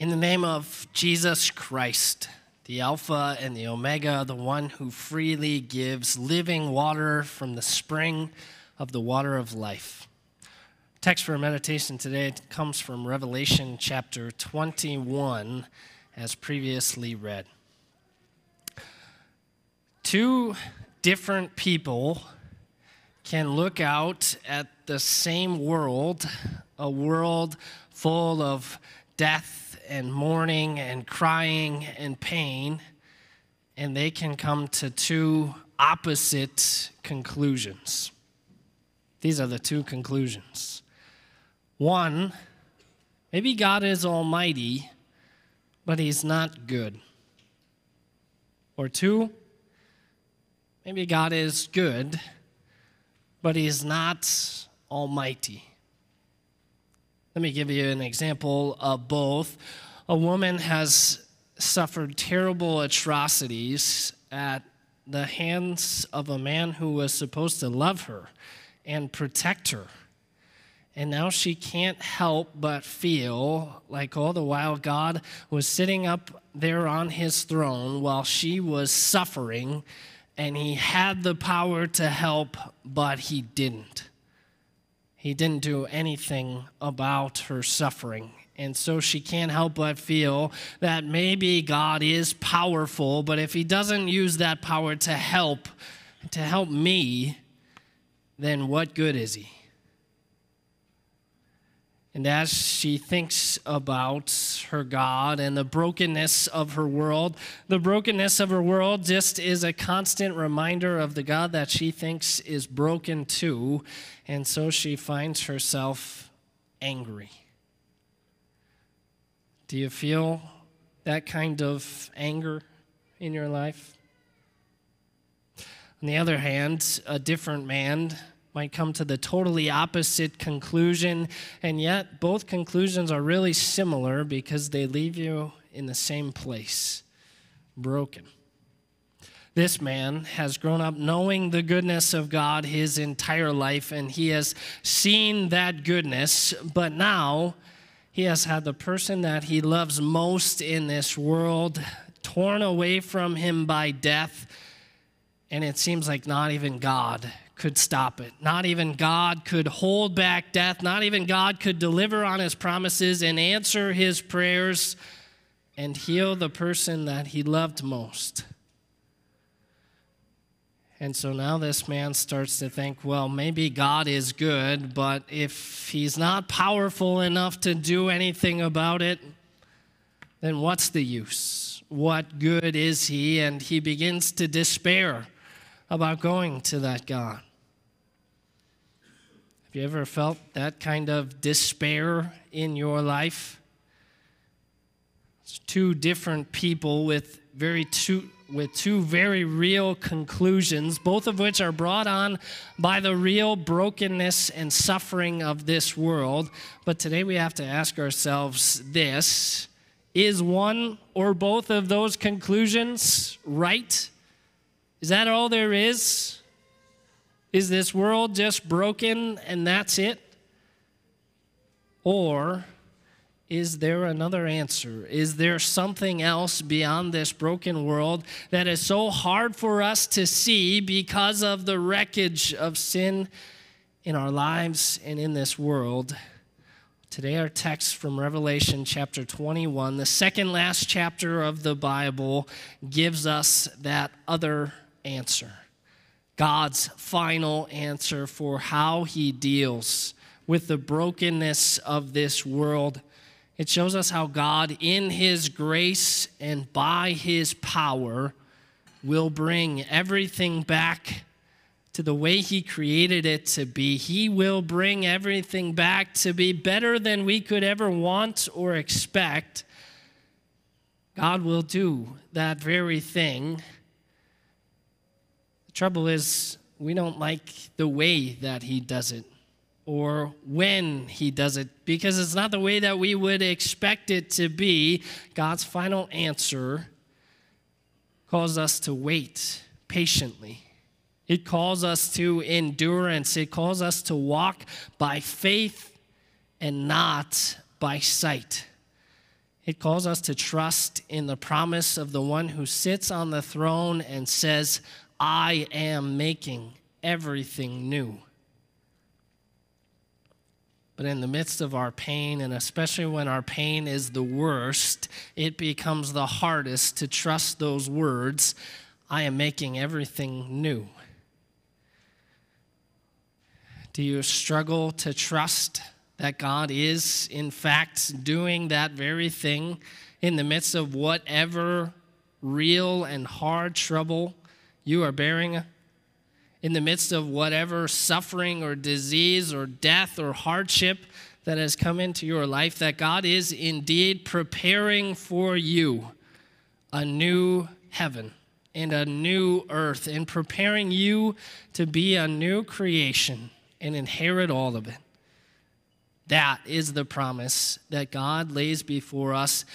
In the name of Jesus Christ, the Alpha and the Omega, the one who freely gives living water from the spring of the water of life. Text for meditation today comes from Revelation chapter 21, as previously read. Two different people can look out at the same world, a world full of death and mourning and crying and pain, and they can come to two opposite conclusions. These are the two conclusions. One, maybe God is almighty, but he's not good. Or two, maybe God is good, but he's not almighty. Let me give you an example of both. A woman has suffered terrible atrocities at the hands of a man who was supposed to love her and protect her. And now she can't help but feel like all the while God was sitting up there on his throne while she was suffering, and he had the power to help, but he didn't. He didn't do anything about her suffering. And so she can't help but feel that maybe God is powerful, but if He doesn't use that power to help, to help me, then what good is He? And as she thinks about her God and the brokenness of her world, the brokenness of her world just is a constant reminder of the God that she thinks is broken too. And so she finds herself angry. Do you feel that kind of anger in your life? On the other hand, a different man might come to the totally opposite conclusion, and yet both conclusions are really similar because they leave you in the same place broken. This man has grown up knowing the goodness of God his entire life, and he has seen that goodness, but now he has had the person that he loves most in this world torn away from him by death, and it seems like not even God could stop it. Not even God could hold back death. Not even God could deliver on his promises and answer his prayers and heal the person that he loved most. And so now this man starts to think, well, maybe God is good, but if he's not powerful enough to do anything about it, then what's the use? What good is he? And he begins to despair about going to that God. You ever felt that kind of despair in your life? It's two different people with very two with two very real conclusions, both of which are brought on by the real brokenness and suffering of this world. But today we have to ask ourselves this Is one or both of those conclusions right? Is that all there is? Is this world just broken and that's it? Or is there another answer? Is there something else beyond this broken world that is so hard for us to see because of the wreckage of sin in our lives and in this world? Today, our text from Revelation chapter 21, the second last chapter of the Bible, gives us that other answer. God's final answer for how he deals with the brokenness of this world. It shows us how God, in his grace and by his power, will bring everything back to the way he created it to be. He will bring everything back to be better than we could ever want or expect. God will do that very thing Trouble is, we don't like the way that he does it or when he does it because it's not the way that we would expect it to be. God's final answer calls us to wait patiently. It calls us to endurance. It calls us to walk by faith and not by sight. It calls us to trust in the promise of the one who sits on the throne and says, I am making everything new. But in the midst of our pain, and especially when our pain is the worst, it becomes the hardest to trust those words I am making everything new. Do you struggle to trust that God is, in fact, doing that very thing in the midst of whatever real and hard trouble you are bearing, in the midst of whatever suffering or disease or death or hardship that has come into your life, that God is indeed preparing for you a new heaven and a new earth and preparing you to be a new creation and inherit all of it. That is the promise that God lays before us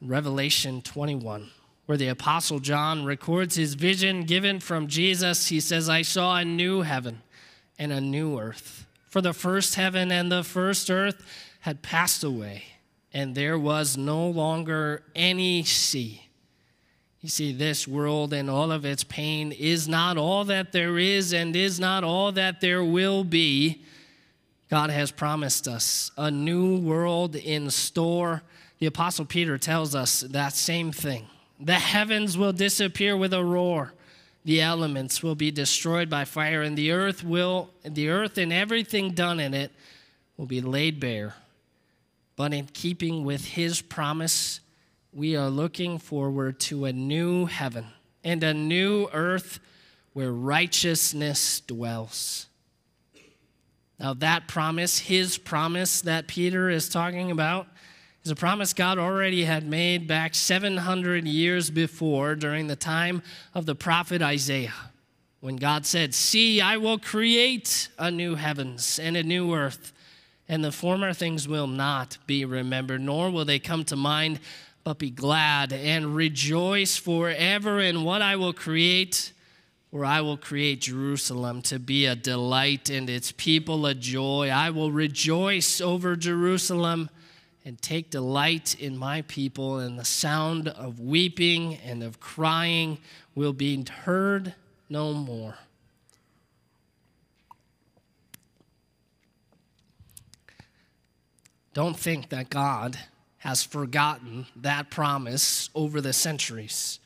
in Revelation 21, where the Apostle John records his vision given from Jesus. He says, I saw a new heaven and a new earth. For the first heaven and the first earth had passed away, and there was no longer any sea. You see, this world and all of its pain is not all that there is and is not all that there will be God has promised us a new world in store. The Apostle Peter tells us that same thing. The heavens will disappear with a roar. The elements will be destroyed by fire, and the earth will the earth and everything done in it will be laid bare. But in keeping with his promise, we are looking forward to a new heaven and a new earth where righteousness dwells. Now, that promise, his promise that Peter is talking about, is a promise God already had made back 700 years before during the time of the prophet Isaiah, when God said, See, I will create a new heavens and a new earth, and the former things will not be remembered, nor will they come to mind, but be glad and rejoice forever in what I will create where I will create Jerusalem to be a delight and its people a joy. I will rejoice over Jerusalem and take delight in my people, and the sound of weeping and of crying will be heard no more. Don't think that God has forgotten that promise over the centuries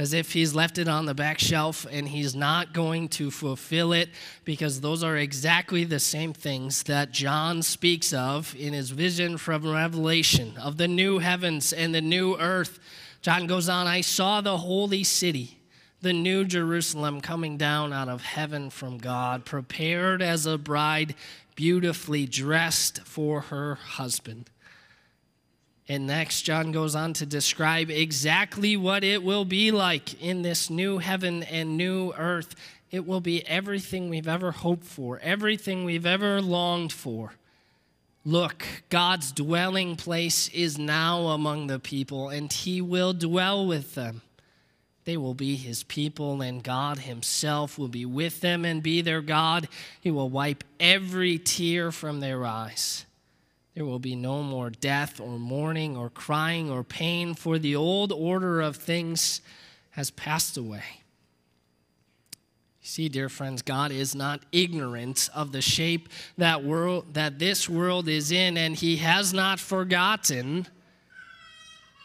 as if he's left it on the back shelf and he's not going to fulfill it because those are exactly the same things that John speaks of in his vision from Revelation of the new heavens and the new earth. John goes on, I saw the holy city, the new Jerusalem coming down out of heaven from God, prepared as a bride, beautifully dressed for her husband. And next, John goes on to describe exactly what it will be like in this new heaven and new earth. It will be everything we've ever hoped for, everything we've ever longed for. Look, God's dwelling place is now among the people, and he will dwell with them. They will be his people, and God himself will be with them and be their God. He will wipe every tear from their eyes. There will be no more death or mourning or crying or pain, for the old order of things has passed away. See, dear friends, God is not ignorant of the shape that world that this world is in, and He has not forgotten.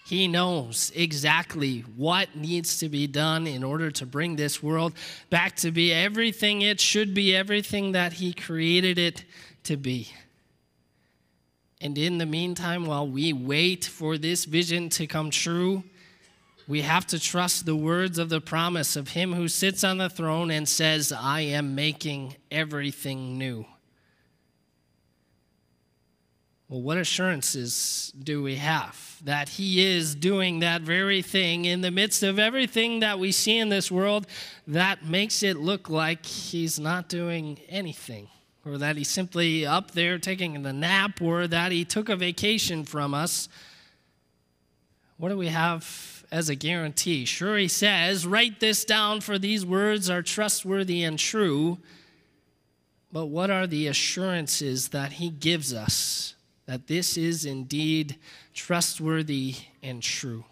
He knows exactly what needs to be done in order to bring this world back to be everything it should be, everything that He created it to be. And in the meantime, while we wait for this vision to come true, we have to trust the words of the promise of Him who sits on the throne and says, I am making everything new. Well, what assurances do we have that He is doing that very thing in the midst of everything that we see in this world that makes it look like He's not doing anything? Or that he's simply up there taking a nap, or that he took a vacation from us, what do we have as a guarantee? Sure, he says, Write this down, for these words are trustworthy and true. But what are the assurances that he gives us that this is indeed trustworthy and true.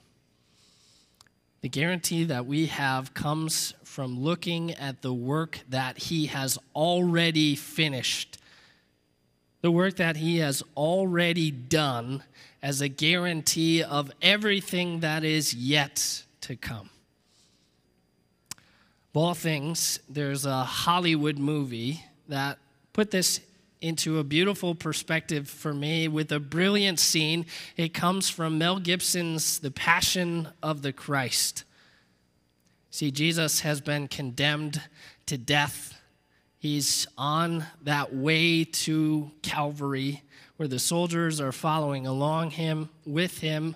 The guarantee that we have comes from looking at the work that He has already finished, the work that He has already done as a guarantee of everything that is yet to come. Of all things, there's a Hollywood movie that put this into a beautiful perspective for me with a brilliant scene. It comes from Mel Gibson's The Passion of the Christ. See, Jesus has been condemned to death. He's on that way to Calvary where the soldiers are following along him with him.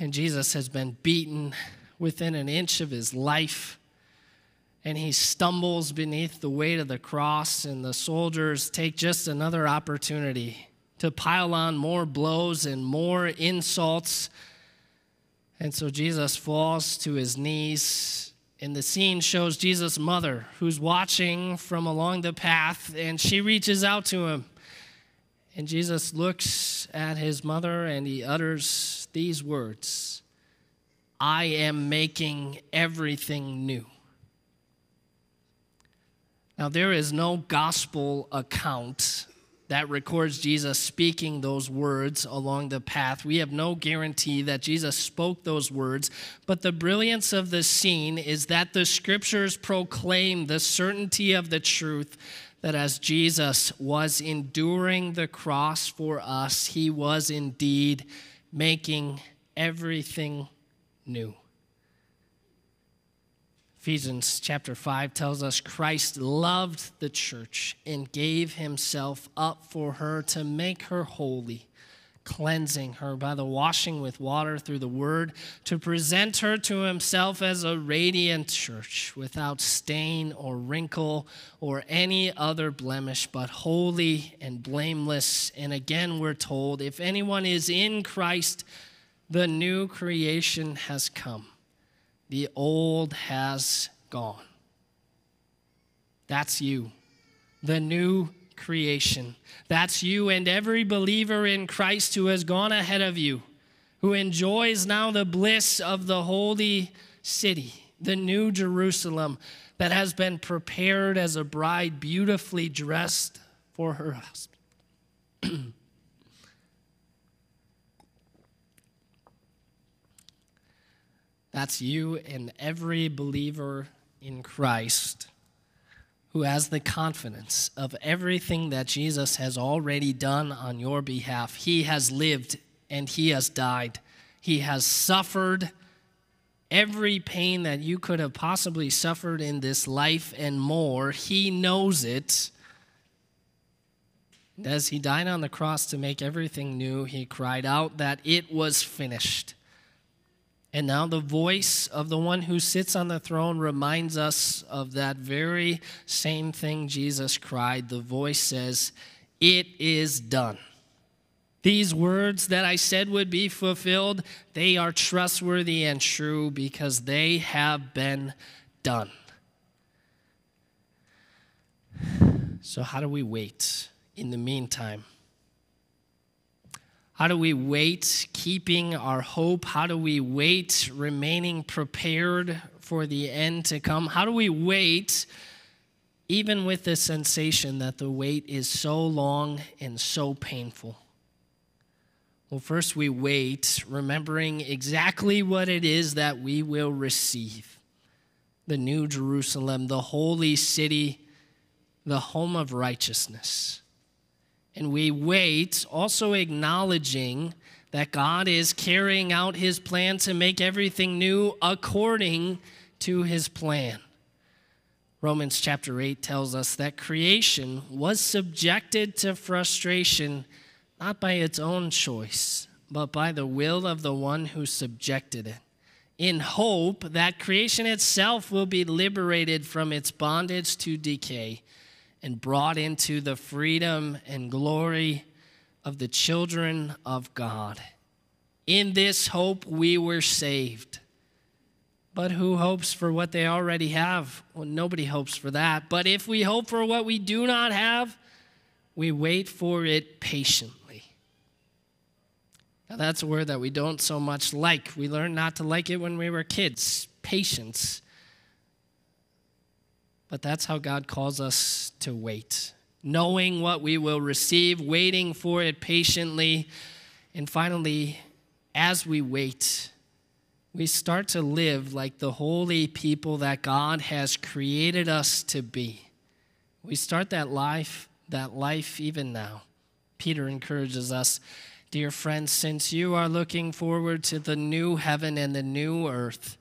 And Jesus has been beaten within an inch of his life and he stumbles beneath the weight of the cross, and the soldiers take just another opportunity to pile on more blows and more insults. And so Jesus falls to his knees. And the scene shows Jesus' mother who's watching from along the path, and she reaches out to him. And Jesus looks at his mother and he utters these words I am making everything new. Now, there is no gospel account that records Jesus speaking those words along the path. We have no guarantee that Jesus spoke those words, but the brilliance of the scene is that the scriptures proclaim the certainty of the truth that as Jesus was enduring the cross for us, he was indeed making everything new. Ephesians chapter 5 tells us Christ loved the church and gave himself up for her to make her holy, cleansing her by the washing with water through the word, to present her to himself as a radiant church without stain or wrinkle or any other blemish, but holy and blameless. And again, we're told if anyone is in Christ, the new creation has come the old has gone. That's you, the new creation. That's you and every believer in Christ who has gone ahead of you, who enjoys now the bliss of the holy city, the new Jerusalem that has been prepared as a bride beautifully dressed for her husband. That's you and every believer in Christ who has the confidence of everything that Jesus has already done on your behalf. He has lived and he has died. He has suffered every pain that you could have possibly suffered in this life and more. He knows it. As he died on the cross to make everything new, he cried out that it was finished. And now the voice of the one who sits on the throne reminds us of that very same thing Jesus cried. The voice says, It is done. These words that I said would be fulfilled, they are trustworthy and true because they have been done. So, how do we wait in the meantime? How do we wait, keeping our hope? How do we wait, remaining prepared for the end to come? How do we wait, even with the sensation that the wait is so long and so painful? Well, first we wait, remembering exactly what it is that we will receive the New Jerusalem, the holy city, the home of righteousness and we wait, also acknowledging that God is carrying out his plan to make everything new according to his plan. Romans chapter 8 tells us that creation was subjected to frustration not by its own choice, but by the will of the one who subjected it, in hope that creation itself will be liberated from its bondage to decay and brought into the freedom and glory of the children of God. In this hope, we were saved. But who hopes for what they already have? Well, nobody hopes for that. But if we hope for what we do not have, we wait for it patiently. Now, that's a word that we don't so much like. We learned not to like it when we were kids patience. But that's how God calls us to wait, knowing what we will receive, waiting for it patiently. And finally, as we wait, we start to live like the holy people that God has created us to be. We start that life, that life even now. Peter encourages us, dear friends, since you are looking forward to the new heaven and the new earth,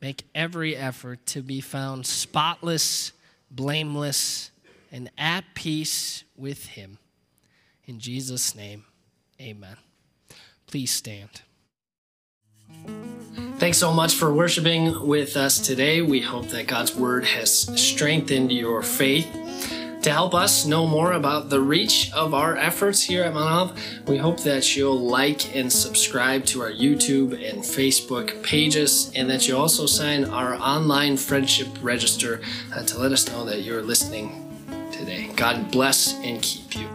make every effort to be found spotless blameless, and at peace with Him. In Jesus' name, amen. Please stand. Thanks so much for worshiping with us today. We hope that God's Word has strengthened your faith. To help us know more about the reach of our efforts here at Olive, we hope that you'll like and subscribe to our YouTube and Facebook pages, and that you also sign our online friendship register uh, to let us know that you're listening today. God bless and keep you.